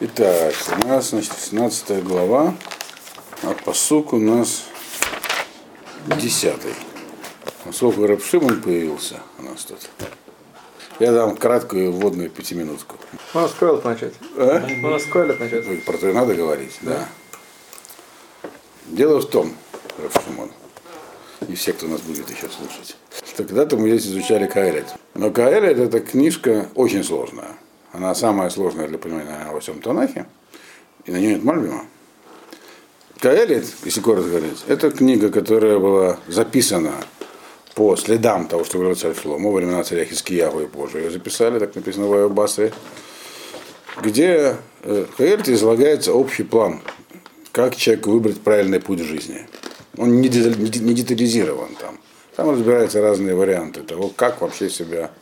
Итак, у нас, значит, 17 глава, а посук у нас 10. Поскольку Рабшимон появился у нас тут. Я дам краткую вводную пятиминутку. Можно с Койлов начать. А? Можно с Койлов начать. Про то и надо говорить, да. Дело в том, Рабшимон, и все, кто нас будет еще слушать, что когда-то мы здесь изучали Каэлет. Но Каэлет это книжка очень сложная. Она самая сложная для понимания во всем Танахе. И на нее нет Мальбима. Каэлит, если коротко говорить, это книга, которая была записана по следам того, что говорил царь Шломо во времена царя Хискиягу и позже. Ее записали, так написано в Айобасре, где э, в Каэлите излагается общий план, как человеку выбрать правильный путь жизни. Он не детализирован там. Там разбираются разные варианты того, как вообще себя...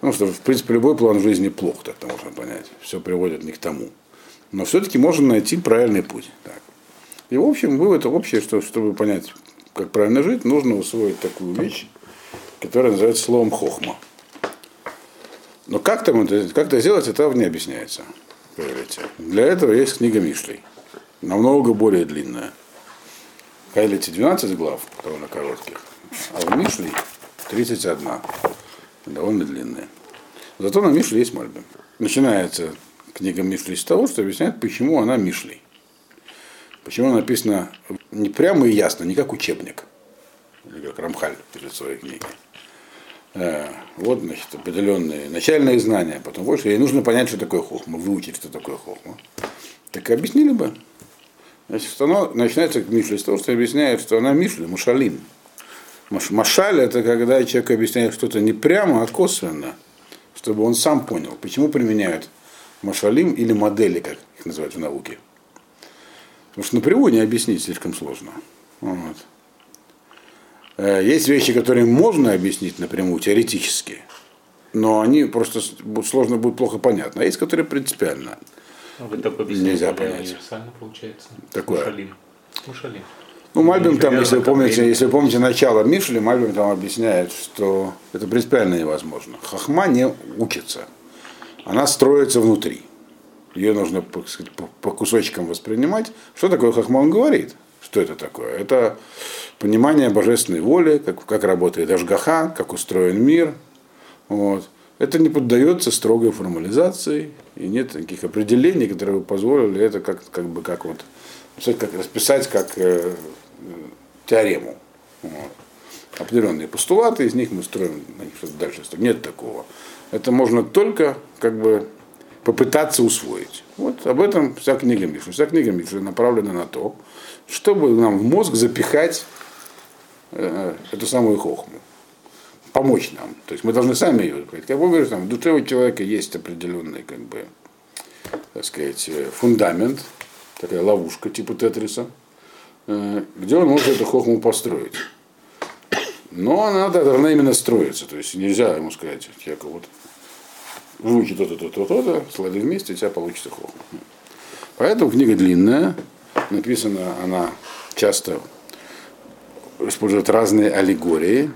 Ну, что, в принципе, любой план жизни плох, так можно понять. Все приводит не к тому. Но все-таки можно найти правильный путь. Так. И, в общем, вывод общий, что чтобы понять, как правильно жить, нужно усвоить такую вещь, которая называется словом хохма. Но как, там это, как это сделать, это не объясняется. Поверите. Для этого есть книга Мишлей. Намного более длинная. В Кайлете 12 глав, довольно коротких, а в Мишлей 31, довольно длинная. Зато на Мишле есть Мальбим. Начинается книга Мишлей с того, что объясняет, почему она Мишлей. Почему она написана не прямо и ясно, не как учебник, или как Рамхаль в своей книге. Э, Вот, значит, определенные начальные знания, потом больше, ей нужно понять, что такое хохма, выучить, что такое хохма. Так объяснили бы. Значит, оно начинается Мишли с того, что объясняет, что она Мишли, Мушалим. Маш- Машаль это когда человек объясняет что-то не прямо, а косвенно, чтобы он сам понял, почему применяют Машалим или модели, как их называют в науке. Потому что напрямую не объяснить слишком сложно. Вот. Э, Есть вещи, которые можно объяснить напрямую, теоретически, но они просто сложно будут плохо понятны. А есть, которые принципиально. Ну, Вы так Нельзя понять. универсально получается. Такое. Мушалим. Мушалим. Ну, Мальбим там, если вы помните, если вы помните начало Мишли, Мальбим там объясняет, что это принципиально невозможно. Хахма не учится. Она строится внутри. Ее нужно по, по кусочкам воспринимать. Что такое хахма? Он говорит. Что это такое? Это понимание божественной воли, как, как работает Ашгаха, как устроен мир. Вот. Это не поддается строгой формализации, и нет таких определений, которые бы позволили это как, как бы как вот как расписать как э, теорему. Вот. Определенные постулаты, из них мы строим на них что-то дальше. Нет такого. Это можно только как бы попытаться усвоить. Вот об этом вся книга Миши. Вся книга Миши направлена на то, чтобы нам в мозг запихать э, эту самую хохму помочь нам. То есть мы должны сами ее понять. Как вы говорите, там, в душе у человека есть определенный, как бы, так сказать, э, фундамент, такая ловушка типа Тетриса, где он может эту хохму построить. Но она да, должна именно строиться. То есть нельзя ему сказать человеку, вот выучи то-то, то-то, то-то, сложи вместе, у тебя получится хохма. Поэтому книга длинная, написана она часто использует разные аллегории,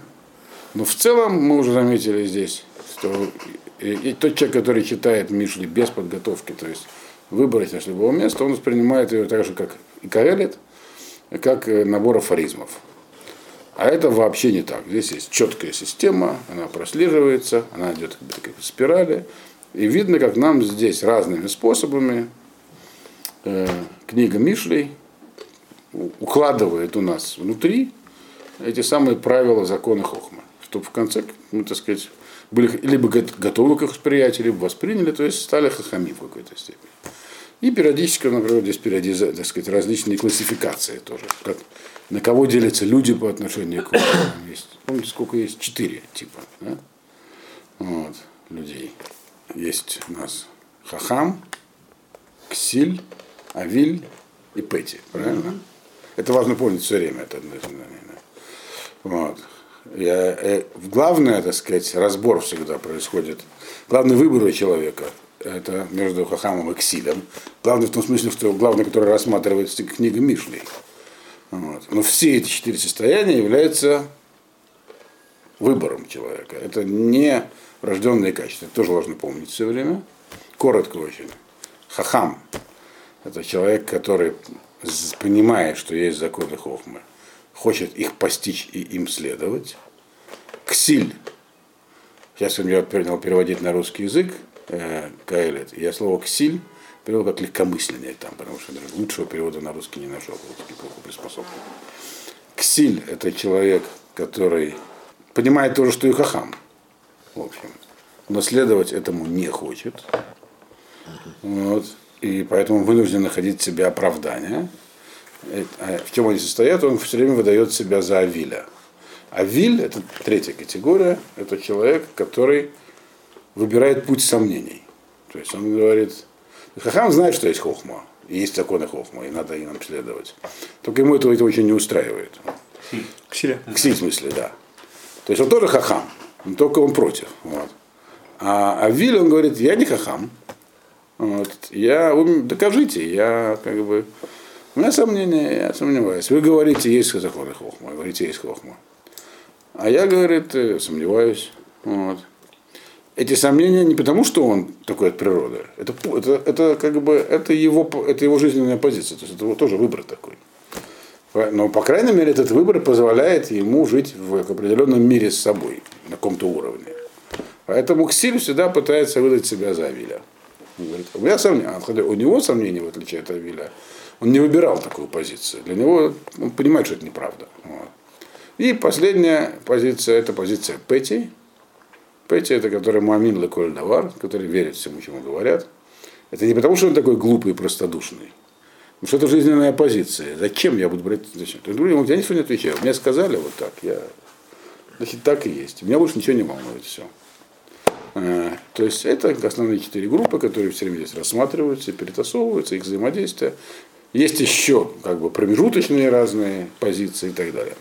но в целом мы уже заметили здесь, что и, и тот человек, который читает Мишли без подготовки, то есть выбрать с любого места, он воспринимает ее так же, как и Каэлит, как э, набор афоризмов. А это вообще не так. Здесь есть четкая система, она прослеживается, она идет как бы такой по спирали. И видно, как нам здесь разными способами э, книга Мишлей укладывает у нас внутри эти самые правила закона Хохма. Чтобы в конце, мы, так сказать, были либо гот- готовы к их восприятию, либо восприняли, то есть стали хахами в какой-то степени. И периодически, например, здесь периодиза, так сказать, различные классификации тоже. Как, на кого делятся люди по отношению к Хохмам. Есть, помните, сколько есть? Четыре типа да? вот, людей. Есть у нас Хахам, Ксиль, Авиль и Пети. Правильно? Это важно помнить все время. Это одно из. Вот. Я, э, главное, так сказать, разбор всегда происходит. Главный выбор у человека это между Хахамом и Ксилем. Главное в том смысле, что главное, которое рассматривается книга Мишлей. Вот. Но все эти четыре состояния являются выбором человека. Это не врожденные качества. Это тоже важно помнить все время. Коротко очень. Хахам – это человек, который понимает, что есть законы Хохмы, хочет их постичь и им следовать. Ксиль. Сейчас я принял переводить на русский язык, э, Каэлет. Я слово ксиль перевел как легкомысление там, потому что даже лучшего перевода на русский не нашел, русский плохо приспособлен. Ксиль – это человек, который понимает то же, что и хахам, в общем, но следовать этому не хочет. Вот. И поэтому вынужден находить в себе оправдание. Э, а В чем они состоят? Он все время выдает себя за Авиля. Авиль – это третья категория, это человек, который выбирает путь сомнений. То есть он говорит, Хахам знает, что есть хохма, и есть законы хохма, и надо им следовать. Только ему это, это очень не устраивает. Ксиля. Ксиль в смысле, да. То есть он тоже хахам, но только он против. Вот. А Авиль, он говорит, я не хахам. Вот. Я, мне докажите, я как бы... У меня сомнения, я сомневаюсь. Вы говорите, есть законы хохма, говорите, есть хохма. А я, говорит, э, сомневаюсь. Вот. Эти сомнения не потому, что он такой от природы. Это, это, это как бы это его, это его жизненная позиция. То есть это его тоже выбор такой. Но, по крайней мере, этот выбор позволяет ему жить в определенном мире с собой, на каком-то уровне. Поэтому Ксиль всегда пытается выдать себя за Авиля. Он говорит, у меня сомнения, хотя у него сомнения, в отличие от Авиля, он не выбирал такую позицию. Для него, он понимает, что это неправда. Вот. И последняя позиция, это позиция Пети. Пети это который Муамин Леколь Давар, который верит всему, чему говорят. Это не потому, что он такой глупый и простодушный. Потому что это жизненная позиция. Зачем я буду брать? Зачем? Есть, говорю, я ничего не отвечаю. Мне сказали вот так. Я... Значит, так и есть. Меня больше ничего не волнует. Все. Э, То есть это основные четыре группы, которые все время здесь рассматриваются, перетасовываются, их взаимодействие. Есть еще как бы промежуточные разные позиции и так далее.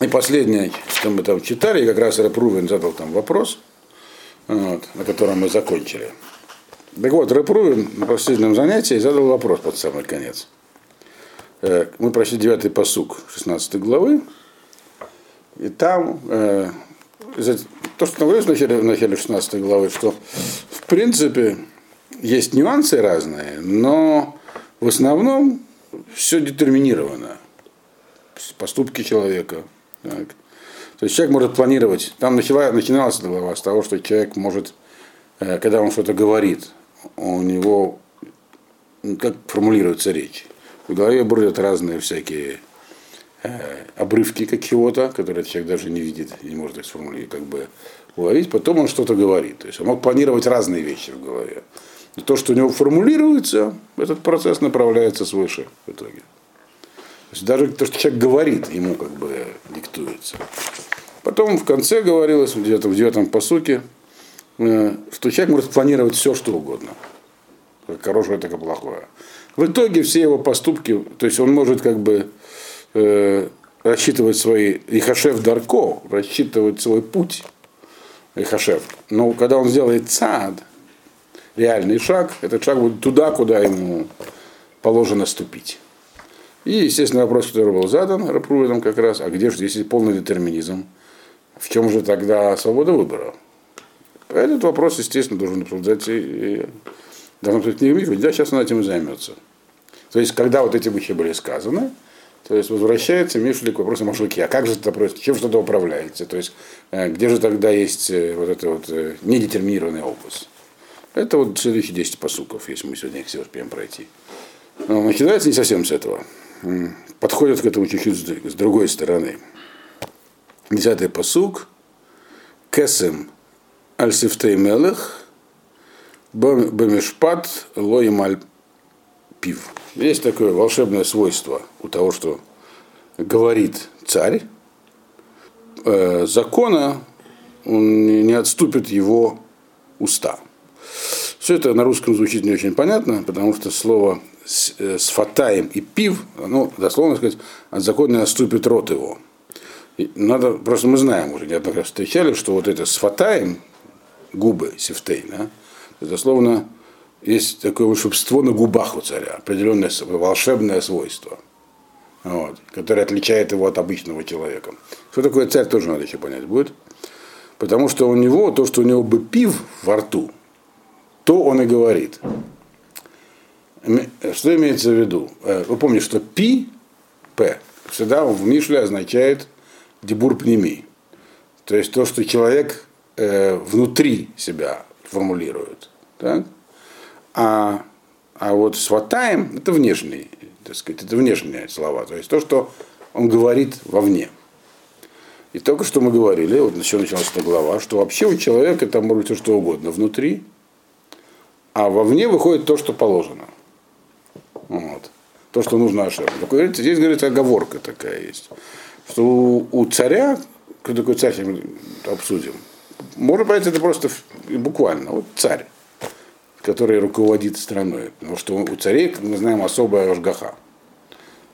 И последнее, что мы там читали, как раз Рэп Рувен задал там вопрос, вот, на котором мы закончили. Так вот, Рэп на последнем занятии задал вопрос под самый конец. Э, Мы прошли 9 посук 16 главы, и там э, то, что там говорится в начале, в начале 16 главы, что в принципе есть нюансы разные, но в основном все детерминировано. Поступки человека. Так. То есть человек может планировать. Там начиналась эта глава с того, что человек может, э, когда он что-то говорит, у него ну, как формулируется речь. В голове бродят разные всякие э, обрывки какого-то, которые человек даже не видит, не может их сформулировать, как бы уловить, потом он что-то говорит. То есть он мог планировать разные вещи в голове. И то, что у него формулируется, этот процесс направляется свыше в итоге. Есть даже то, что человек говорит, ему как бы диктуется. Потом в конце говорилось, где-то в девятом посуке, э, что человек может планировать все, что угодно. Как хорошее, так и плохое. В итоге все его поступки, то есть он может как бы э, рассчитывать свои, Ихашев Дарко, рассчитывать свой путь, Ихашев. Но когда он сделает цад, реальный шаг, этот шаг будет туда, куда ему положено ступить. И, естественно, вопрос, который был задан Рапрувином как раз, а где же здесь полный детерминизм? В чем же тогда свобода выбора? Этот вопрос, естественно, должен обсуждать и, и должен быть книга Миквы, да, сейчас он этим и займется. То есть, когда вот эти вещи были сказаны, то есть возвращается Мишли к вопросу Машлыки, а как же это происходит, чем что-то управляется, то есть э, где же тогда есть э, вот эта вот э, недетерминированная область. Это вот следующие 10 посуков, если мы сегодня их все успеем пройти. Но начинается не совсем с этого. Подходят к этому чуть-чуть с другой стороны. Десятый посук. Кесем аль-сифтей мелех бам- бамешпат аль пив. Есть такое волшебное свойство у того, что говорит царь, э, закона он не отступит его уста. Все это на русском звучит не очень понятно, потому что слово с, э, сфатаем и пив, ну, дословно сказать, от закона не отступит рот его. И надо, просто мы знаем уже, неоднократно встречали, что вот это сфатаем, губы, сифтей, да, дословно есть такое волшебство на губах у царя, определенное с- волшебное свойство, вот, которое отличает его от обычного человека. Что такое царь, тоже надо еще понять будет. Потому что у него, то, что у него бы пив во рту, то он и говорит. Что имеется в виду? Э, Вы помните, что пи, п, всегда в Мишле означает дебур пнеми. То есть то, что человек э, внутри себя формулирует. Так? А, а вот сватаем это внешние, так сказать, это внешние слова. То есть то, что он говорит вовне. И только что мы говорили, вот еще началась эта глава, что вообще у человека там может быть все что угодно внутри, а вовне выходит то, что положено. Вот. То, что нужно говорится, здесь, говорится, оговорка такая есть. Что у, у царя, такой царь, обсудим, можно понять это просто буквально. Вот царь, который руководит страной. Потому что у царей, как мы знаем, особая ажгаха.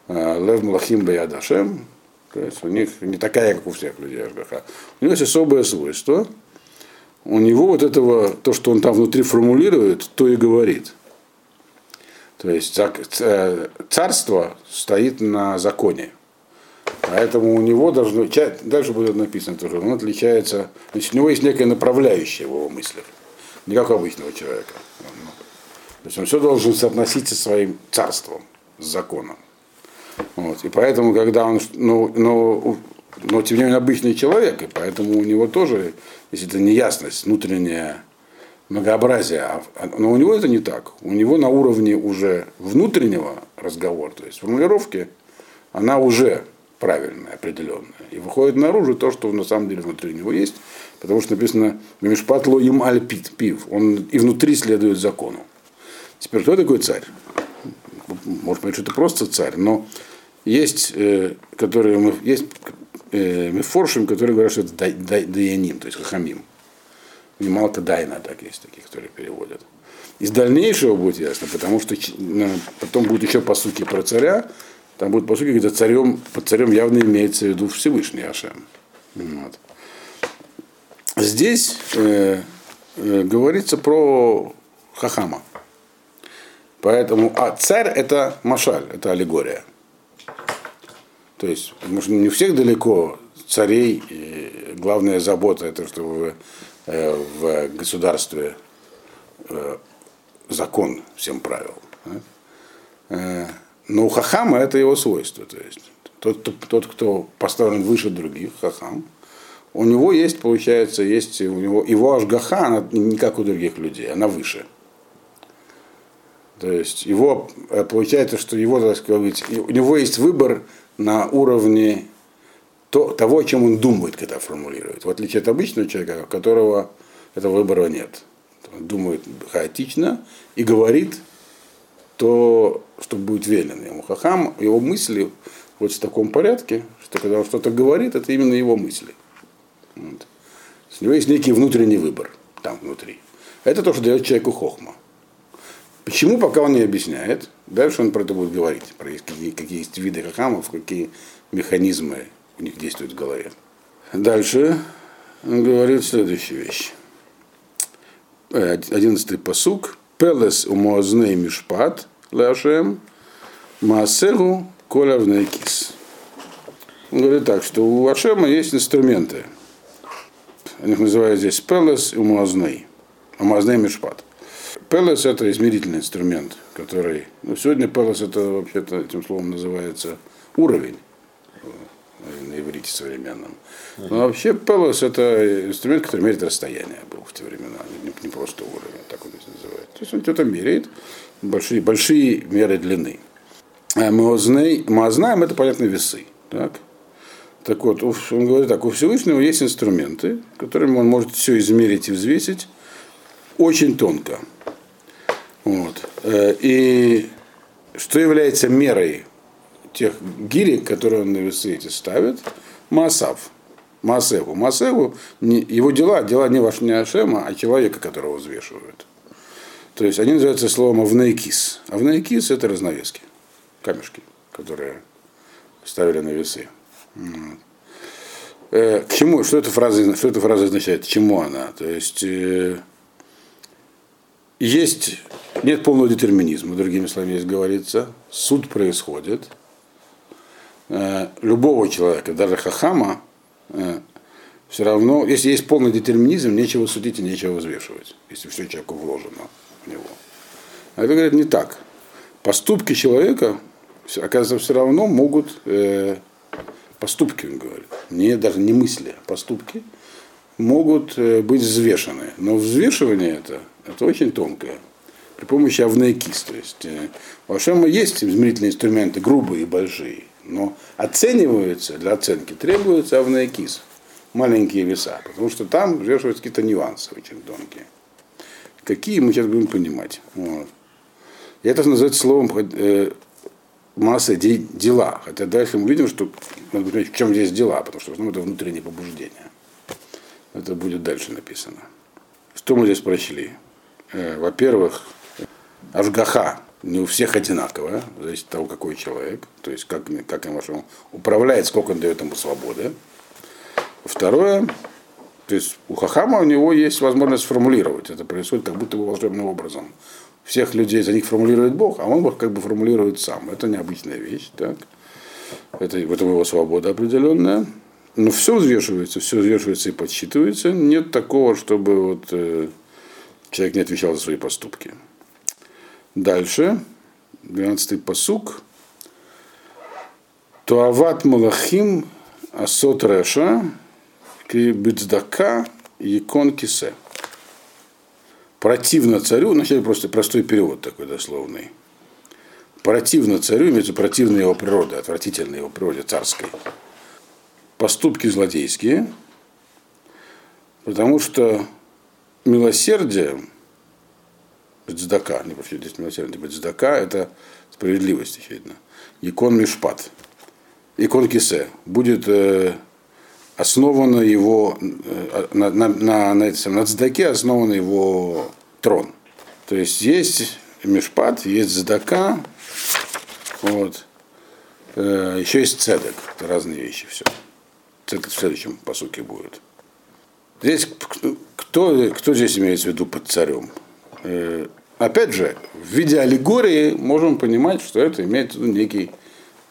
А, Лев Млахим Баядашем, то есть у них не такая, как у всех людей ажгаха. У него есть особое свойство. У него вот этого, то, что он там внутри формулирует, то и говорит. То есть ц- царство стоит на законе. Поэтому у него должно, дальше будет написано тоже, он отличается, значит, у него есть некое направляющее в его мыслях, не как у обычного человека. Он- То есть он все должен соотноситься со своим царством, с законом. Вот. И поэтому, когда он, ну, но, но тем не менее обычный человек, и поэтому у него тоже, если это неясность, внутренняя многообразие, а- а- но у него это не так. У него на уровне уже внутреннего разговора, то есть формулировки, она уже правильная, определенная. И выходит наружу то, что на самом деле внутри него есть, потому что написано «Мишпатло им альпит пив». Он и внутри следует закону. Теперь, кто такой царь? Может быть, это просто царь, но есть, э, которые есть э, мифоршим, которые говорят, что это даяним, то есть хахамим. И Малка Дайна, так есть такие, которые переводят. Из дальнейшего будет ясно, потому что потом будут еще посуки про царя, там будут посуки, где царем, под царем явно имеется в виду Всевышний Ашем. Вот. Здесь э, э, говорится про Хахама. Поэтому, а царь это машаль, это аллегория. То есть, может, не у всех далеко царей, главная забота это, чтобы в, э, в государстве э, закон всем правил. Э, Но у хахама это его свойство. То есть тот, тот, кто поставлен выше других, хахам, у него есть, получается, есть у него, его ашгаха, она не как у других людей, она выше. То есть его, получается, что его, так сказать, у него есть выбор на уровне то, того, о чем он думает, когда формулирует. В отличие от обычного человека, у которого этого выбора нет. Он думает хаотично и говорит то, что будет велено ему. Хахам, его мысли вот в таком порядке, что когда он что-то говорит, это именно его мысли. Вот. У него есть некий внутренний выбор там внутри. Это то, что дает человеку хохма. Почему, пока он не объясняет. Дальше он про это будет говорить, про какие, какие есть виды хахамов, какие механизмы у них действуют в голове. Дальше он говорит следующую вещь. Э, Одиннадцатый посук. Пелес умоазней мишпат лашем маасегу колявный кис. Он говорит так, что у Ашема есть инструменты. Они называют здесь пелес и умазней. Умазней мишпат. Пелес это измерительный инструмент, который. Ну, сегодня пелес это вообще-то этим словом называется уровень на иврите современном. Но вообще пелос это инструмент, который меряет расстояние был в те времена, не, не просто уровень, так он здесь называется. То есть он что-то меряет, большие, большие меры длины. А маозней- Маознаем это, понятно, весы. Так? Так вот, он говорит так, у Всевышнего есть инструменты, которыми он может все измерить и взвесить очень тонко. Вот. Э, И что является мерой тех гирек, которые он на весы эти ставит, Маасав. Маасеву. Маасеву, не- его дела, дела не ваш не Ашема, а человека, которого взвешивают. То есть они называются словом авнейкис. Авнейкис это разновески, камешки, которые ставили на весы. Э, К чему, что эта фраза, что эта фраза означает, к чему она? То есть э, есть, нет полного детерминизма, другими словами здесь говорится, суд происходит, Э, любого человека, даже хахама, э, все равно, если есть полный детерминизм, нечего судить и нечего взвешивать, если все человеку вложено в него. А это говорят не так. поступки человека, оказывается, все равно могут, э, поступки, он говорит, не, даже не мысли, а поступки, могут быть взвешены. Но взвешивание это, это очень тонкое. При помощи авнекис. То есть, э, у есть измерительные инструменты грубые и большие, но оцениваются, для оценки требуется авнекис, маленькие веса, потому что там взвешиваются какие-то нюансы очень тонкие. Какие мы сейчас будем понимать. Вот. И это называется словом э, масса де- дела. Хотя дальше мы видим, что надо понять, в чем здесь дела, потому что ну, это внутреннее побуждение. Это будет дальше написано. Что мы здесь прочли? Э, во-первых, Ашгаха не у всех одинаковая, зависит от того, какой человек, то есть как, как им вашему управляет, сколько он дает ему свободы. Второе, то есть у Хахама у него есть возможность сформулировать. Это происходит как будто бы волшебным образом. Всех людей за них формулирует Бог, а он их как бы формулирует сам. Это необычная вещь. Так? Это, в этом его свобода определенная. Но все взвешивается, все взвешивается и подсчитывается. Нет такого, чтобы вот, э, человек не отвечал за свои поступки. Дальше, 12-й посук. Туават Малахим Асот Реша Бицдака Якон Кисе. Противно царю, вначале просто простой перевод такой дословный. Противно царю, имеется противная его природа, отвратительная его природе царской. Поступки злодейские, потому что милосердие, бецдака, не вообще здесь милосердие, бецдака, это справедливость, очевидно. Икон Мишпат, икон Кисе, будет э, основано его, э, на, на, на, на, этом- на цдаке основан его трон. То есть есть Мишпат, есть Здака, вот. Э, еще есть цедек, это разные вещи все. Цедек в следующем посуке будет. Здесь кто, кто здесь имеется в виду под царем? Э, опять же, в виде аллегории можем понимать, что это имеет в некий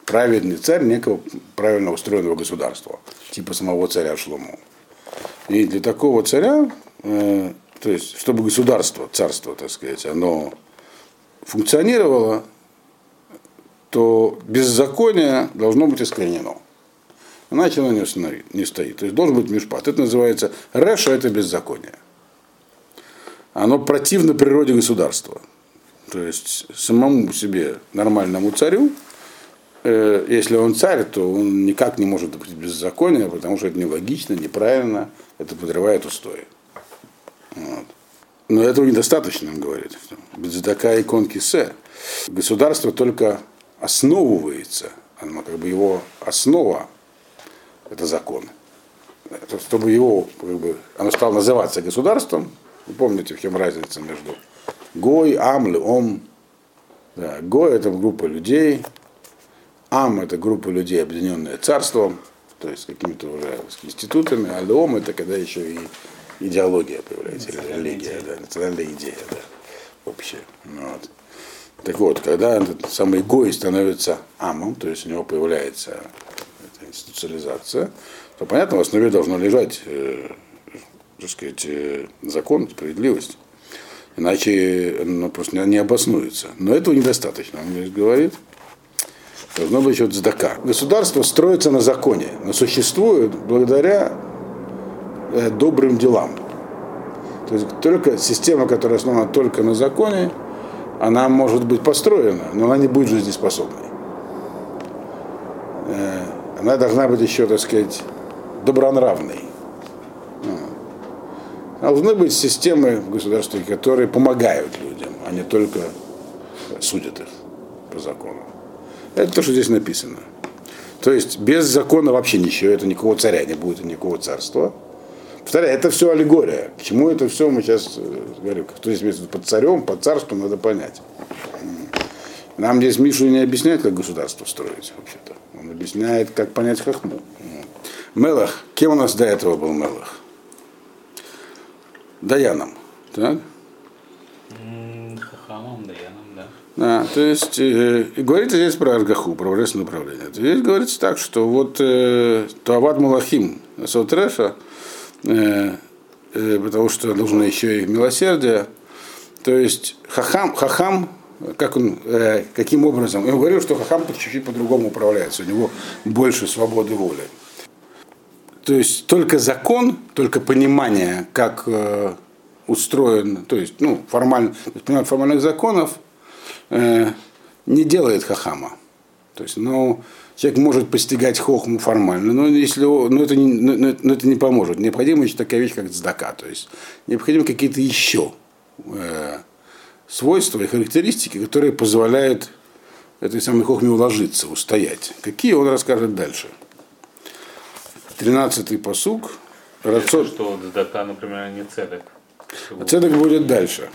праведный царь некого правильно устроенного государства, типа самого царя Шлому. И для такого царя, э, то есть, чтобы государство, царство, так сказать, оно функционировало, то беззаконие должно быть искоренено. Иначе оно не, не стоит. То есть должен быть мишпат. Это называется реша, это беззаконие. Оно противно природе государства. То есть самому себе нормальному царю, э, если он царь, то он никак не может быть беззакония, потому что это нелогично, неправильно, это подрывает устои. Вот. Но этого недостаточно, он говорит. Бездака и конкисе. Государство только основывается, оно как бы его основа, это закон. Чтобы его, как бы, оно стало называться государством, вы помните, в чем разница между Гой, Ам, Леом. Да, Гой это группа людей, Ам это группа людей, объединенная царством, то есть какими-то уже институтами, а Леом это когда еще и идеология появляется, или религия, да, национальная идея, да, общая. Ну Вот. Так вот, когда этот самый Гой становится Амом, то есть у него появляется институциализация, то понятно, в основе должно лежать, э, так сказать, э, закон, справедливость. Иначе оно просто не- обоснуется. Но этого недостаточно, он говорит. Должно быть еще сдака. Государство строится на законе, но существует благодаря э, добрым делам. То есть только система, которая основана только на законе, она может быть построена, но она не будет жизнеспособной. Э, Она должна быть еще, так сказать, добронравной. Должны быть системы в государстве, которые помогают людям, а не только судят их по закону. Это то, что здесь написано. То есть без закона вообще ничего, это никакого царя не будет, никакого царства. Повторяю, это все аллегория. К чему это все мы сейчас э, говорим? Кто здесь имеется под царем, под царством, надо понять. Нам здесь Мишу не объясняет, как государство строить, вообще-то. Он объясняет, как понять хахму. М. Мелах. Кем у нас до этого был Мелах? Даяном. Так? Хахамом, Даяном, да. Да, то есть э, говорится здесь про Аргаху, про божественное управление. Здесь говорится так, что вот э, Туават Малахим Сотреша, э, э, потому что нужно еще и милосердие. То есть хахам, хахам как он, э, каким образом. Я говорил, что Хахам чуть-чуть по-другому управляется, у него больше свободы воли. То есть только закон, только понимание, как э, устроен, то есть, ну, формально, понимание формальных законов э, не делает Хахама. То есть, ну, человек может постигать хохму формально, но, если, но, это не, но, но это не поможет. Необходима еще такая вещь, как цдака. То есть необходимы какие-то еще э, свойства и характеристики, которые позволяют этой самой хохме уложиться, устоять. Какие он расскажет дальше. Тринадцатый посук. Рацо... Что цдака, например, не цедек. А цедек будет дальше.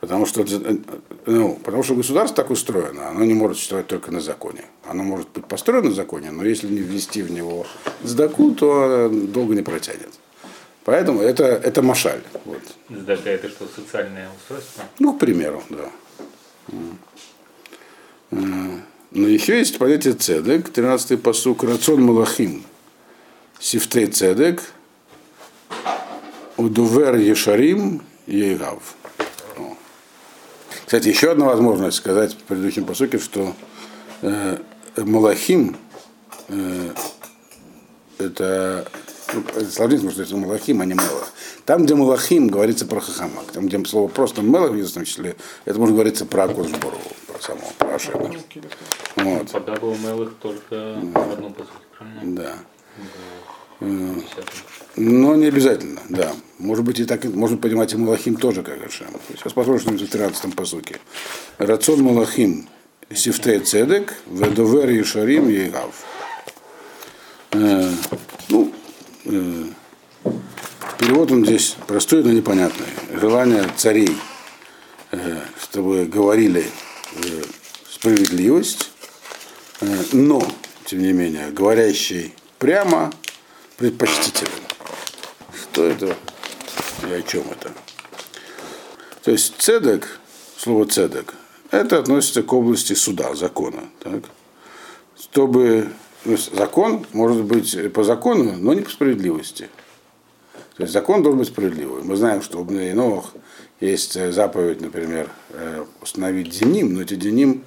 Потому что, ну, потому что государство так устроено, оно не может существовать только на законе. Оно может быть построено на законе, но если не ввести в него сдаку, то долго не протянет. Поэтому это, это машаль. Вот. Сдака это что, социальное устройство? Ну, к примеру, да. Но еще есть понятие цедек, 13-й посук, рацион малахим, сифтей цедек, удувер ешарим, ейгав. Кстати, еще одна возможность сказать в предыдущем посуке, что э, Малахим э, это ну, сложнее, что это Малахим, а не Мелах. Там, где Малахим, говорится про Хахамак. Там, где слово просто Мелах, в числе, это может говориться про Акушбору, Ашема. Вот. Пока был Мелах только в одном правильно? Да. Но не обязательно, да. Может быть, и так, может понимать и Малахим тоже как Ашем. Сейчас посмотрим, что в 13 посуке. Рацион Малахим Сифтей Цедек, Ведовер Ешарим Егав. Э, ну, э, перевод он здесь простой, но непонятный. Желание царей, э, чтобы говорили э, справедливость, э, но, тем не менее, говорящий прямо предпочтителен. Что это и о чем это? То есть цедек, слово цедек, это относится к области суда, закона. Так? Чтобы закон может быть по закону, но не по справедливости. То есть закон должен быть справедливый. Мы знаем, что у Новых есть заповедь, например, э, установить деним, но эти деним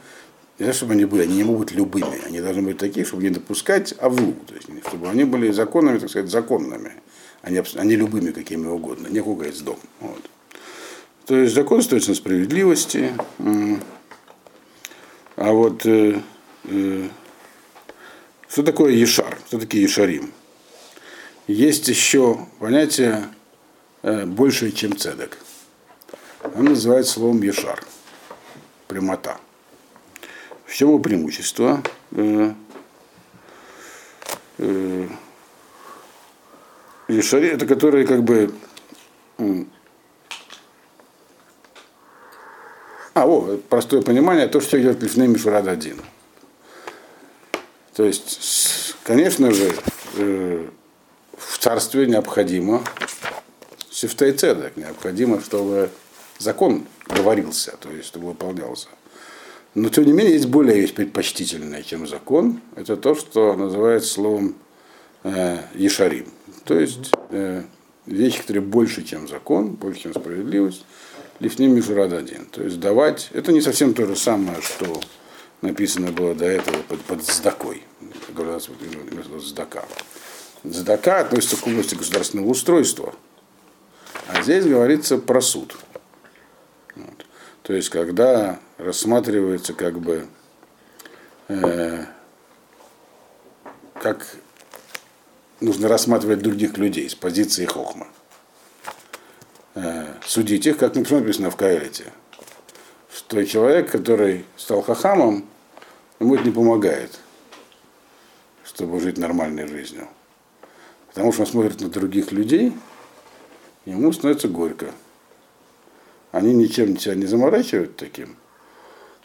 не знаю, чтобы они были, они не могут быть любыми. Они должны быть такие, чтобы не допускать авлу. То есть, чтобы они были законными, так сказать, законными, а не, а любыми какими угодно. Не кугается дом. Вот. То есть закон строится на справедливости. А вот э, э, что такое Ешар? Что такие Ешарим? Есть еще понятие э, большее, чем цедек. Оно называется словом Ешар. Прямота. В чем его преимущество? Э, э, Ешари, это которые как бы а, о, простое понимание, то, что идет лифней Мишурад один. То есть, конечно же, э, в царстве необходимо сифтей цедек, необходимо, чтобы закон говорился, то есть, чтобы выполнялся. Но, тем не менее, есть более вещь предпочтительная, чем закон. Это то, что называется словом э, ешарим. То есть э, вещи, которые больше, чем закон, больше, чем справедливость. Лифним Мишурад один. То есть давать, это не совсем то же самое, что написано было до этого под, под сдакой. Сдака. Сдака относится к области государственного устройства. А здесь говорится про суд. То есть, когда рассматривается как бы э, как нужно рассматривать других людей с позиции хохма. Э, судить их, как написано в Каэлите, что человек, который стал хахамом, ему это не помогает, чтобы жить нормальной жизнью. Потому что он смотрит на других людей, ему становится горько они ничем себя не заморачивают таким,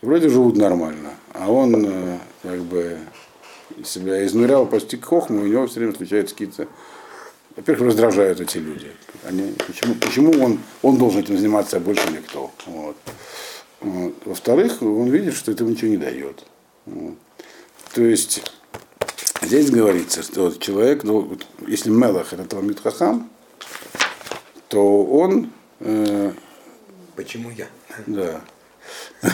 вроде живут нормально, а он э, как бы себя изнурял почти к хохму, у него все время случаются какие-то во-первых, раздражают эти люди. Они, почему, почему он, он должен этим заниматься, а больше никто? Вот. Во-вторых, он видит, что это ничего не дает. Вот. То есть здесь говорится, что человек, ну, если Мелах это Талмит то он э, Почему я? Да.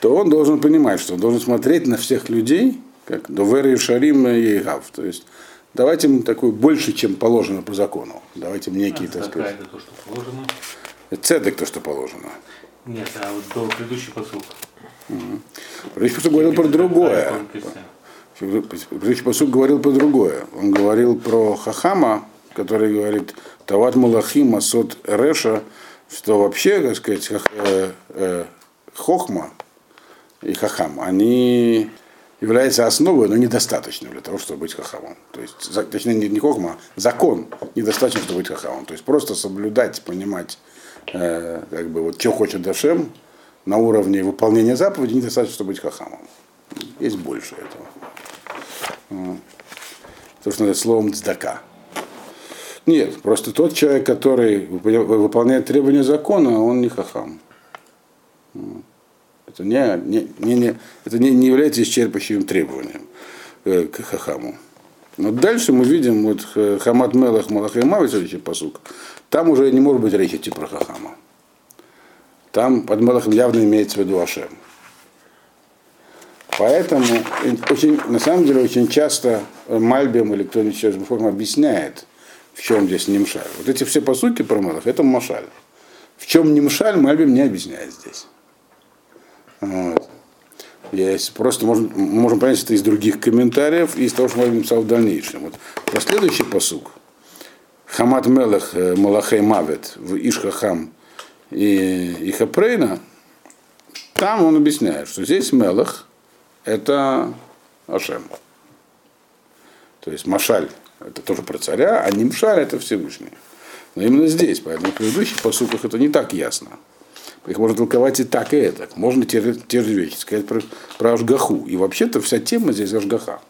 то он должен понимать, что он должен смотреть на всех людей, как Довер Шарим и Гав. То есть давайте им такой больше, чем положено по закону. Давайте им некие, а, так сказать. Это то, что положено. Цедек то, что положено. Нет, а вот до предыдущий посыл. Предыдущий посуд говорил про другое. Предыдущий посуд говорил про другое. Он говорил про Хахама, который говорит Тават Мулахим Асот Реша, что вообще, так сказать, э, э, Хохма и Хахам, они являются основой, но недостаточным для того, чтобы быть хахамом. То есть, точнее, не, не хохма, а закон недостаточно, чтобы быть хахамом. То есть просто соблюдать, понимать, э, как бы вот, что хочет Дашем на уровне выполнения заповеди недостаточно, чтобы быть хахамом. Есть больше этого. То, что называется словом цдака. Нет, просто тот человек, который выполняет требования закона, он не хахам. Это не, не, не, не, это не, не является исчерпывающим требованием э, к хахаму. Но дальше мы видим, вот Хамат Мелах Малахаймави, следующий посук, там уже не может быть речи идти про хахама. Там под Мелахом явно имеется в виду Ашем. Поэтому очень, на самом деле очень часто Мальбим или кто-нибудь сейчас объясняет, в чем здесь Нимшаль. Вот эти все посуки про Мелах, это Машаль. В чем Нимшаль, Мальбим не объясняет здесь. Вот. Есть, просто можем, можем понять это из других комментариев и из того, что мы написал в дальнейшем. Вот. Про следующий посук. Хамат Мелех э, Малахей Мавет в Ишхахам и, и Хапрейна, там он объясняет, что здесь Мелах это Ашем. То есть Машаль это тоже про царя, а Нимшаль это Всевышний. Но именно здесь, поэтому в предыдущих посуках это не так ясно. Их можно толковать и так, и это. Можно те, те же вещи сказать про, про Ашгаху. И вообще-то вся тема здесь Ашгаха.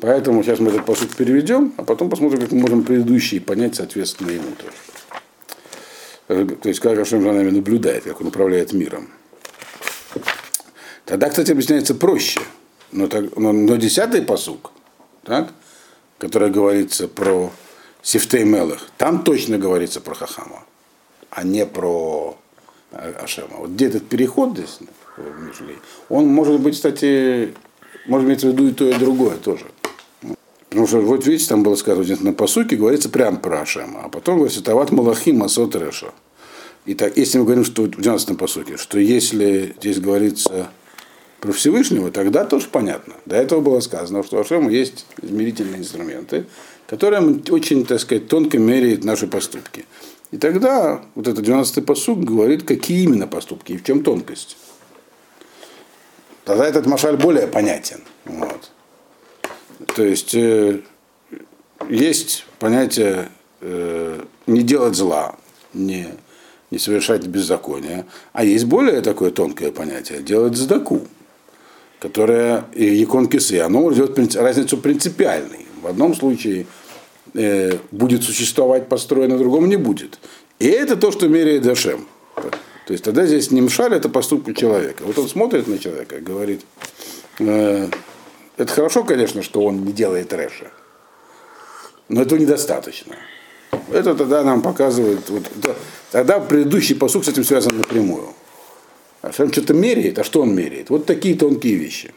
Поэтому сейчас мы этот посуд переведем, а потом посмотрим, как мы можем предыдущие понять, соответственно, ему тоже. То есть, как Ашем за нами наблюдает, как он управляет миром. Тогда, кстати, объясняется проще. Но, так, но, но десятый посук, так, который говорится про Сифтей Мелах, там точно говорится про Хахама, а не про Ашема. Вот где этот переход здесь, он может быть, кстати, может иметь в виду и то, и другое тоже. Потому что, вот видите, там было сказано на посуке, говорится прямо про Ашема, а потом говорится Тават Малахим Масот Реша. И так, если мы говорим, что в 12 посуке, что если здесь говорится про Всевышнего, тогда тоже понятно. До этого было сказано, что у Ашема есть измерительные инструменты, которые очень, так сказать, тонко меряют наши поступки. И тогда вот этот 12-й посуг говорит, какие именно поступки и в чем тонкость. Тогда этот машаль более понятен. Вот. То есть э, есть понятие э, не делать зла, не, не совершать беззакония, а есть более такое тонкое понятие делать здаку, которое и Якон Кисы, оно идет разницу принципиальной. В одном случае – э, будет существовать построено, другому не будет. И это то, что меряет Дашем. То есть тогда здесь не мшаль, это поступки человека. Вот он смотрит на человека и говорит, э, это хорошо, конечно, что он не делает рэша, но этого недостаточно. Это тогда нам показывает, вот, тогда предыдущий посук с этим связан напрямую. А что-то меряет, а что он меряет? Вот такие тонкие вещи.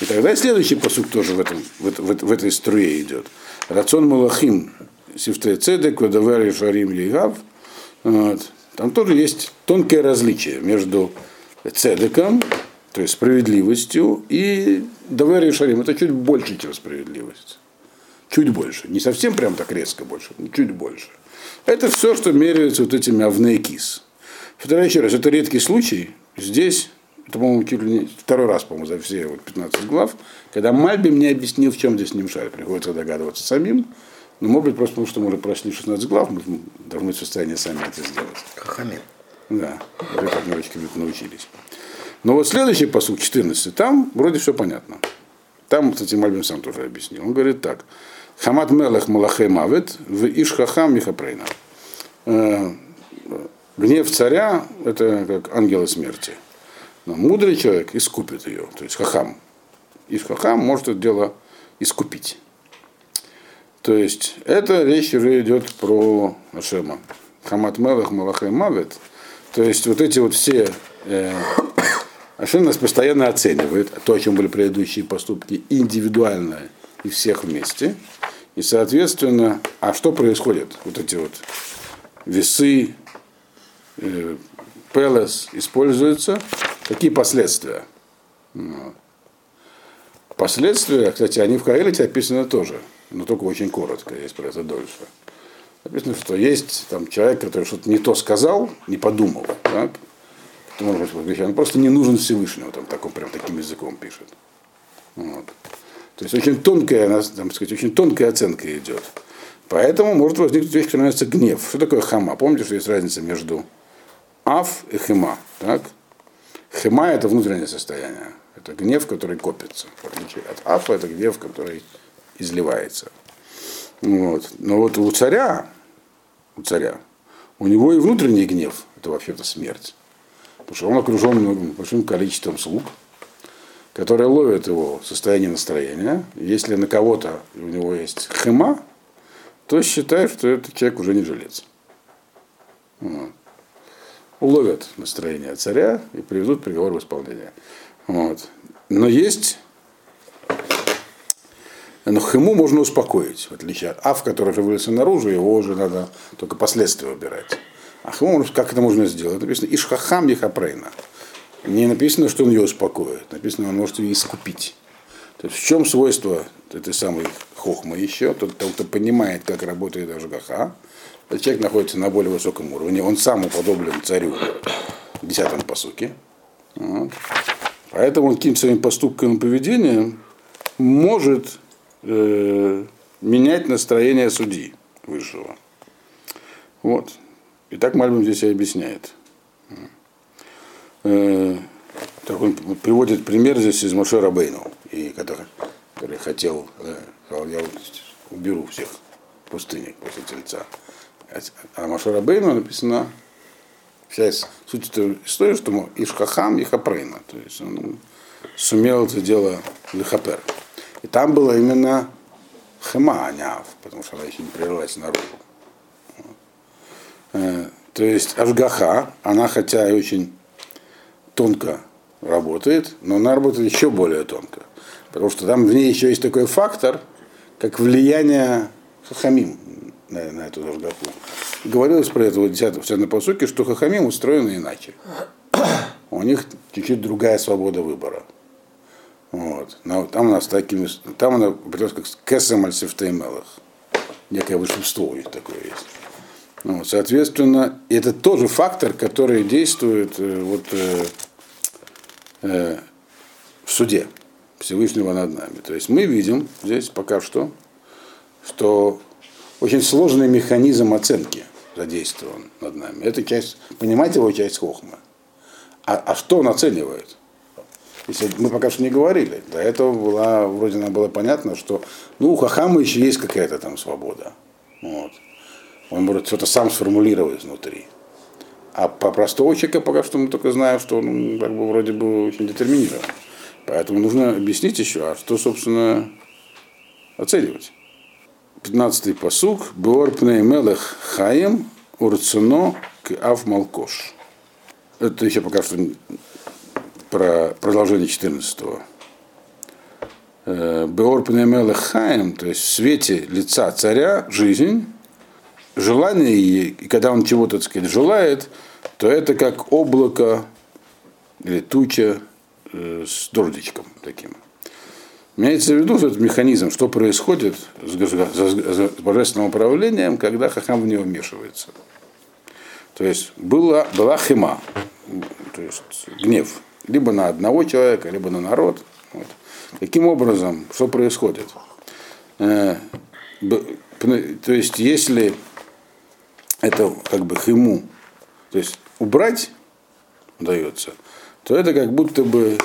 И тогда и следующий посук тоже в, этом, в, в, в этой струе идет. Рацион Малахим, Сифте Цедек, Вадавер Шарим Егав. Вот. Там тоже есть тонкое различие между цедеком, то есть справедливостью, и Давер Шарим. Это чуть больше, чем справедливость. Чуть больше. Не совсем прям так резко больше, но чуть больше. Это все, что меряется вот этими авнейкис. Повторяю еще раз, это редкий случай. Здесь это, по-моему, чуть ли не второй раз, по-моему, за все вот 15 глав, когда Мальби мне объяснил, в чем здесь Нимшаль. Приходится догадываться самим. Но, может быть, просто потому, что мы уже прошли 16 глав, мы должны в состоянии сами это сделать. Хахамин. Да, уже как немножечко научились. Но вот следующий посуд, 14, там вроде все понятно. Там, кстати, Мальбим сам тоже объяснил. Он говорит так. Хамат мелех малахе мавет в ишхахам михапрейна. Гнев царя – это как ангелы смерти – но мудрый человек искупит ее, то есть хахам. И хахам может это дело искупить. То есть это речь уже идет про Ашема. Хамат Мелах Малахай Мавет. То есть вот эти вот все э, Ашем нас постоянно оценивает, то, о чем были предыдущие поступки, индивидуально и всех вместе. И, соответственно, а что происходит? Вот эти вот весы, пелес используются. Какие последствия? Ну, Последствия, кстати, они в Каэлите описаны тоже, но только очень коротко, есть про это дольше. Написано, что есть там человек, который что-то не то сказал, не подумал, так? Он просто не нужен Всевышнему, там таком, прям таким языком пишет. Вот. То есть очень тонкая, там, сказать, очень тонкая оценка идет. Поэтому может возникнуть вещь, которая называется гнев. Что такое хама? Помните, что есть разница между аф и хема. Так? Хема это внутреннее состояние. Это гнев, который копится. В отличие от афа, это гнев, который изливается. Вот. Но вот у царя, у царя, у него и внутренний гнев, это вообще-то смерть. Потому что он окружен большим количеством слуг, которые ловят его состояние настроения. Если на кого-то у него есть хема, то считают, что этот человек уже не жилец. Вот. Уловят настроение царя и приведут приговор в исполнение. Вот. Но есть но хему можно успокоить, в отличие от ав, который же вылез наружу, его уже надо только последствия убирать. А хему, как это можно сделать? Написано Ишхахам Ехапрейна. Не написано, что он ее успокоит. Написано, он может ее искупить. То есть в чем свойство этой самой хохмы еще? Тот, кто понимает, как работает Ашгаха, этот человек находится на более высоком уровне, он сам уподоблен царю в десятом посуке. Вот. Поэтому он каким-то своим поступком и поведением может э, менять настроение судьи высшего. Вот. И так Мальбим здесь и объясняет. Э, так он приводит пример здесь из Моше Рабейну, и который, который хотел, э, сказал, я уберу всех в пустыне после тельца. А Моше Рабейну написано вся суть этой истории, что Ишхахам и Хапрейна. То есть он сумел это дело Лехапер. И там было именно Хема, а не Ав, потому что она еще не прервалась наружу. Э, то есть Ашгаха, она хотя и очень тонко работает, но она работает еще более тонко. Потому что там в ней еще есть такой фактор, как влияние Хахамим на, на эту Ашгаху. Говорилось про это в 10 в посуке, что Хахамим устроены иначе. У них чуть-чуть другая свобода выбора. Вот. Но там у нас такими, там она придет как кэсэм альсифтеймелах. Некое волшебство у них такое есть. Ну, соответственно, это тоже фактор, который действует э, вот, э, э, в суде Всевышнего над нами. То есть мы видим здесь пока что, что очень сложный механизм оценки задействован над нами. Это часть, понимаете его часть хохма. А, а что он оценивает? Если мы пока что не говорили. До этого была, вроде нам было понятно, что ну, у Хахама еще есть какая-то там свобода. Вот. Он может что-то сам сформулировать внутри. А по простого человека пока что мы только знаем, что он как бы вроде бы очень детерминирован. Поэтому нужно объяснить еще, а что, собственно, оценивать. 15-й посук. Бор мелех хаем урцуно к ав малкош. Это еще пока что про продолжение 14-го. Э, Беор мелех хаем, то есть в свете лица царя жизнь, желание, и когда он чего-то, так сказать, желает, то это как облако или туча э, с дождичком таким. Имеется в виду этот механизм, что происходит с, божественным управлением, когда хахам в него вмешивается. То есть была, была хема, то есть гнев, либо на одного человека, либо на народ. Вот. Таким образом, что происходит? Э, то есть, если это как бы хему, то есть убрать удается, то это как будто бы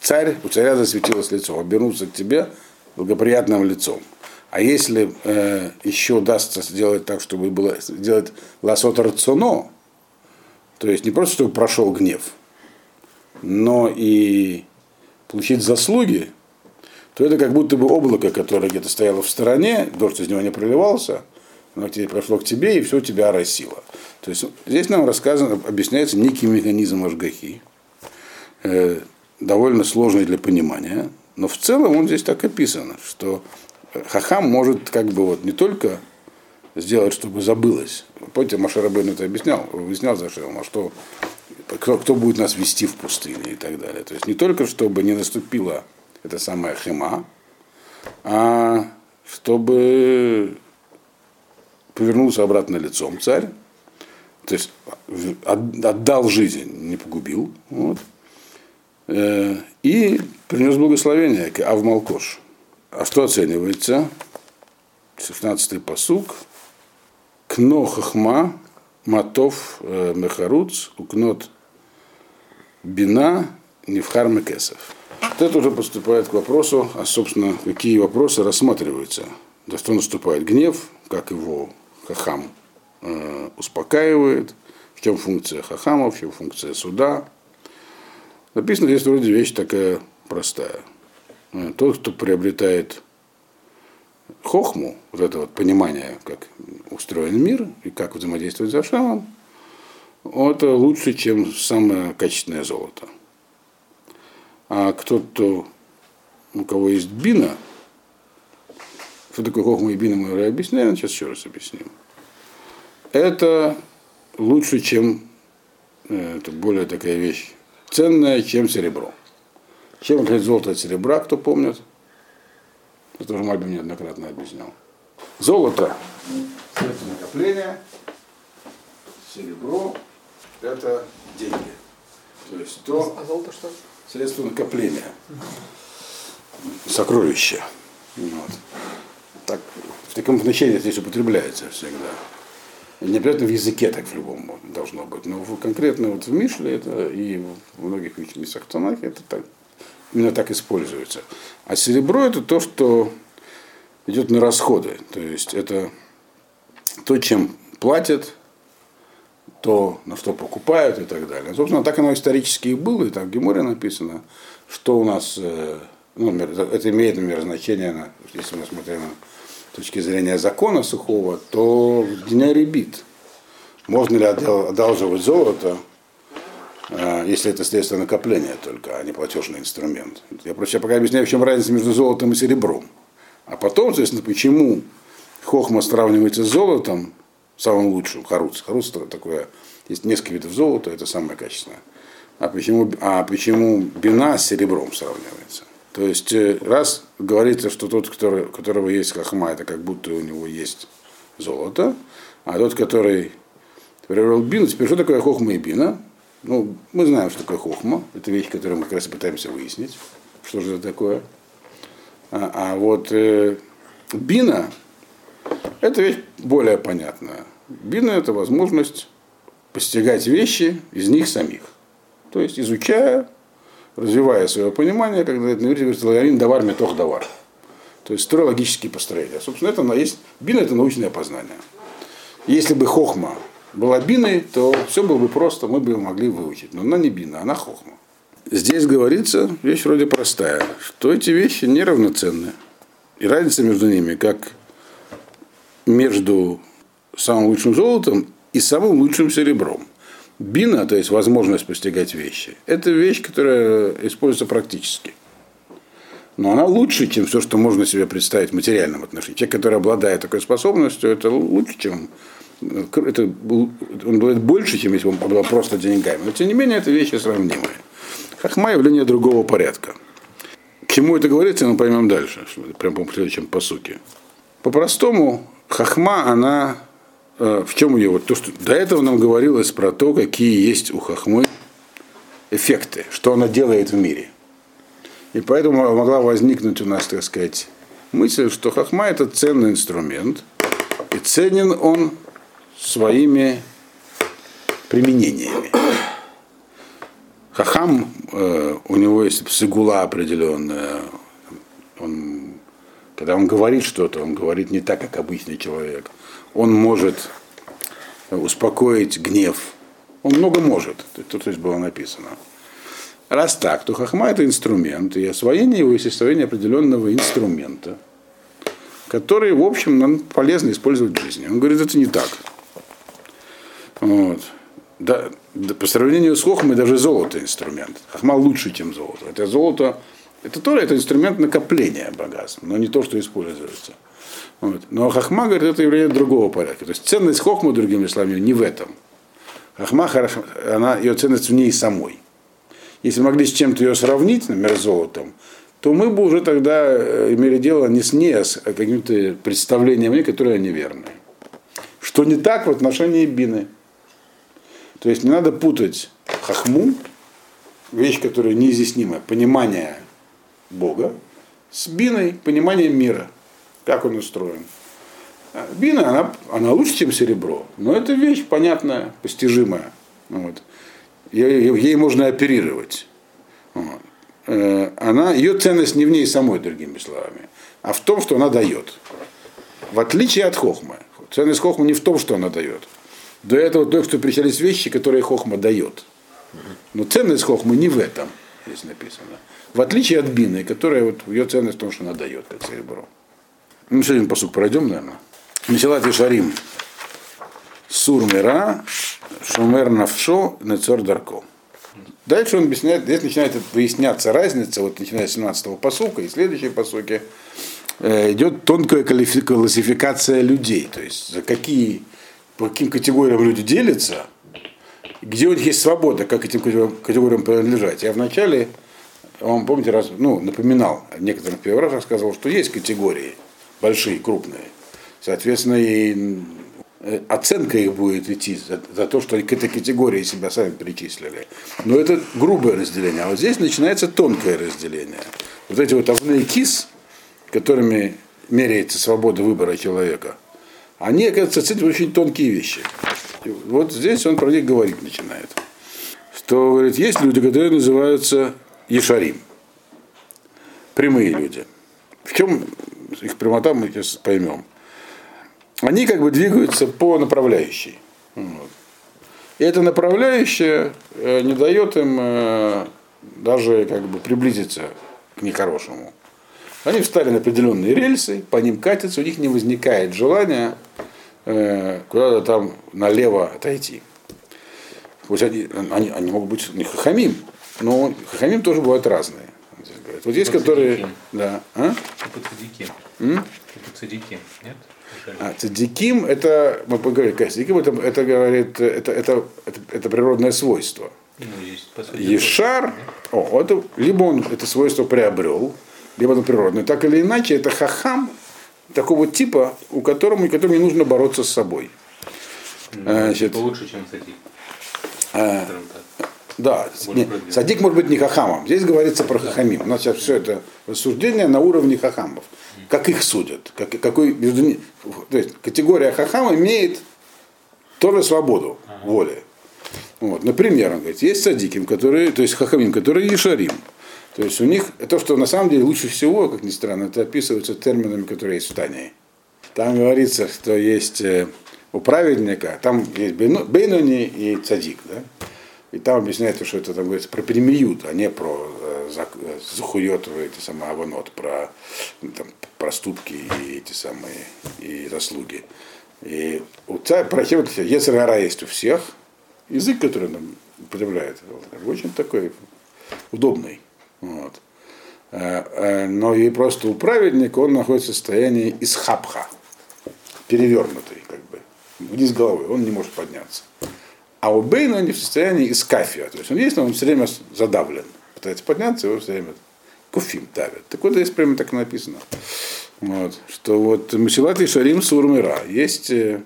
царь, у царя засветилось лицо, обернуться к тебе благоприятным лицом. А если э, еще удастся сделать так, чтобы было сделать ласот рационо, то есть не просто чтобы прошел гнев, но и получить заслуги, то это как будто бы облако, которое где-то стояло в стороне, дождь из него не проливался, оно теперь прошло к тебе, и все тебя оросило. То есть здесь нам рассказано, объясняется некий механизм Ашгахи, э, довольно сложный для понимания, но в целом он здесь так описан, что хахам может как бы вот не только сделать, чтобы забылось. Помните, Машарабейн это объяснял, объяснял за а что кто, кто будет нас вести в пустыне и так далее. То есть не только чтобы не наступила эта самая хема, а чтобы повернулся обратно лицом царь, то есть отдал жизнь, не погубил, вот, и принес благословение к Авмалкош. А что оценивается? 16-й посук. Кно хахма, матов э, мехаруц, укнот бина, невхар мекесов. Вот это уже поступает к вопросу, а собственно, какие вопросы рассматриваются. За что наступает гнев, как его хахам э, успокаивает, в чем функция хахама, в чем функция суда. Написано здесь вроде вещь такая простая. Э, тот, кто приобретает хохму, вот это вот понимание, как устроен мир и как взаимодействовать с Ашамом, это лучше, чем самое качественное золото. А кто-то, у кого есть бина, что такое хохма и бина, мы уже объясняем, сейчас еще раз объясним. Это лучше, чем, э, это более такая вещь, ценная, чем серебро. Чем отличает золото от серебра, кто помнит? Это уже Мальбим неоднократно объяснял. Золото – средство накопления, серебро – это деньги. То есть то, А золото что? средство накопления, сокровища. Вот. Так, в таком значении здесь употребляется всегда. Не обязательно в языке так в любом должно быть, но конкретно вот в Мишле это и в многих местах Танахе это так, именно так используется. А серебро это то, что идет на расходы. То есть это то, чем платят, то, на что покупают и так далее. Собственно, так оно исторически и было, и так в Геморе написано, что у нас, э, ну, это имеет, например, значение, если мы смотрим с точки зрения закона сухого, то дня ребит. Можно ли одалживать золото, э, если это средство накопления только, а не платежный инструмент. Я просто пока объясняю, в чем разница между золотом и серебром. А потом, соответственно, почему хохма сравнивается с золотом, самым лучшим, харуц. Харуц такое, есть несколько видов золота, это самое качественное. А почему, а почему бина с серебром сравнивается? То есть, э, раз говорится, что тот, который, у которого есть хохма, это как будто у него есть золото, а тот, который приобрел бину, теперь что такое хохма и бина? Ну, мы знаем, что такое хохма. Это вещь, которую мы как раз пытаемся выяснить. Что же это такое? А, а вот э, бина – это вещь более понятная. Бина – это возможность постигать вещи из них самих. То есть изучая, развивая свое понимание, когда это говорит давар метох давар. То есть строй логические построения. Собственно, это есть, бина – это научное познание. Если бы хохма была биной, то все было бы просто, мы бы могли выучить. Но она не бина, она хохма. Здесь говорится вещь вроде простая, что эти вещи неравноценны. И разница между ними, как между самым лучшим золотом и самым лучшим серебром. Бина, то есть возможность постигать вещи, это вещь, которая используется практически. Но она лучше, чем все, что можно себе представить в материальном отношении. Человек, который обладает такой способностью, это лучше, чем это, он обладает больше, чем если бы он обладал просто деньгами. Но тем не менее, это вещи сравнимые. Хахма явление другого порядка. К чему это говорится, мы поймем дальше, прям по следующем посуке. По-простому, хахма, она э, в чем ее? Вот то, что до этого нам говорилось про то, какие есть у хахмы эффекты, что она делает в мире. И поэтому могла возникнуть у нас, так сказать, мысль, что хахма это ценный инструмент, и ценен он своими применениями. Хахам, э, у него есть сигула определенная. Он, когда он говорит что-то, он говорит не так, как обычный человек. Он может успокоить гнев. Он много может. Тут здесь было написано. Раз так, то хахма это инструмент, и освоение его есть освоение определенного инструмента, который, в общем, нам полезно использовать в жизни. Он говорит, это не так. Вот. да, да, по сравнению с хохмой даже золото инструмент. Хохма лучше, чем золото. Это золото, это тоже это инструмент накопления богатств, но не то, что используется. Вот. Но хохма, говорит, это явление другого порядка. То есть ценность хохмы, другими словами, не в этом. Хохма, она, ее ценность в ней самой. Если могли с чем-то ее сравнить, например, с золотом, то мы бы уже тогда э, имели дело не с ней, а с какими-то представлениями, которые неверны. Что не так в отношении бины. То есть не надо путать хахму, вещь, которая неизъяснимая, понимание Бога, с биной, пониманием мира, как он устроен. Бина, она, она лучше, чем серебро, но это вещь понятная, постижимая. Вот. Ей, ей можно оперировать. Вот. Э, она, ее ценность не в ней самой, другими словами, а в том, что она дает. В отличие от хохмы. Ценность хохмы не в том, что она дает. До этого только что перечислялись вещи, которые хохма дает. Но ценность хохмы не в этом, здесь написано. В отличие от бины, которая вот ее ценность в том, что она дает, как серебро. Ну, сегодня посуд пройдем, наверное. Месилат и Шарим. Сурмира, Шумер Навшо, Нецор Дарко. Дальше он объясняет, здесь начинает выясняться разница, вот начиная с 17-го посука и следующие посуки, э, идет тонкая классификация людей, то есть за какие, по каким категориям люди делятся, где у них есть свобода, как этим категориям принадлежать. Я вначале, вам помните, раз, ну, напоминал, некоторым первый раз рассказывал, что есть категории, большие, крупные. Соответственно, и Э, оценка их будет идти за, за то, что к этой категории себя сами перечислили. Но это грубое разделение. А вот здесь начинается тонкое разделение. Вот эти вот овные кис, которыми меряется свобода выбора человека, они, оказывается, ценят очень тонкие вещи. И вот здесь он про них говорить начинает. Что, говорит, есть люди, которые называются Ешарим. Прямые люди. В чем их прямота, мы сейчас поймем они как бы двигаются по направляющей. Вот. И эта направляющая э, не дает им э, даже как бы приблизиться к нехорошему. Они встали на определенные рельсы, по ним катятся, у них не возникает желания э, куда-то там налево отойти. Пусть они, они, они могут быть не хахамим, но хахамим тоже бывают разные. Вот есть, которые... Да. А? Типа цадики. Типа нет? А цадиким это, мы поговорили, цадиким это, это говорит, это, это, это, это природное свойство. Ну, Ешар, о, это, либо он это свойство приобрел, либо это природное. Так или иначе, это хахам такого типа, у которого, которому не нужно бороться с собой. Ну, Значит, лучше, чем цадик. А, да, не, садик может быть не хахамом. Здесь говорится про хахамим. У нас сейчас все это рассуждение на уровне хахамов. Как их судят? Как, какой, между, то есть категория хахама имеет тоже свободу воли. Вот. Например, он говорит, есть садиким, которые, то есть хахамим, которые ешарим. То есть у них, то, что на самом деле лучше всего, как ни странно, это описывается терминами, которые есть в Тании. Там говорится, что есть э, у праведника, там есть бейнони и цадик, да? И там объясняется, что это там говорится про перемиют, а не про э, захует эти самые аванот, про ну, там, проступки и эти самые и заслуги. И у царя, про если гора есть у всех, язык, который он там употребляет, очень такой удобный. Вот. Э, э, но и просто у праведника он находится в состоянии исхапха, перевернутый, как бы, вниз головой, он не может подняться. А у Бейна они в состоянии искафия. То есть он есть, но он все время задавлен. Пытается подняться, его все время куфим давят. Так вот здесь прямо так написано. Вот, что вот Масилат и Шарим Сурмира есть, э,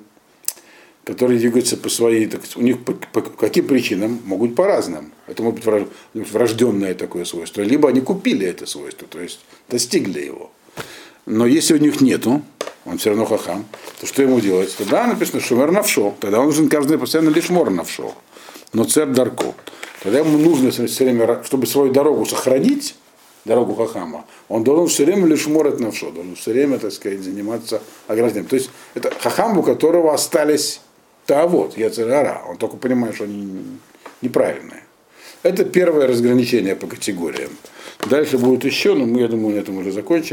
которые двигаются по своей, так, у них по, по каким причинам могут по разным. Это может быть врожденное такое свойство. Либо они купили это свойство, то есть достигли его. Но если у них нету, он все равно хахам, то что ему делать? Тогда написано шумер навшо, тогда он нужен каждый постоянно лишь мор навшо, но цер дарко. Тогда ему нужно все время, чтобы свою дорогу сохранить, дорогу хахама, он должен все время лишь морать навшо, должен все время, так сказать, заниматься ограждением. То есть это хахам, у которого остались та вот, я царара, он только понимает, что они неправильные. Это первое разграничение по категориям. Дальше будет еще, но мы, я думаю, на этом уже закончим.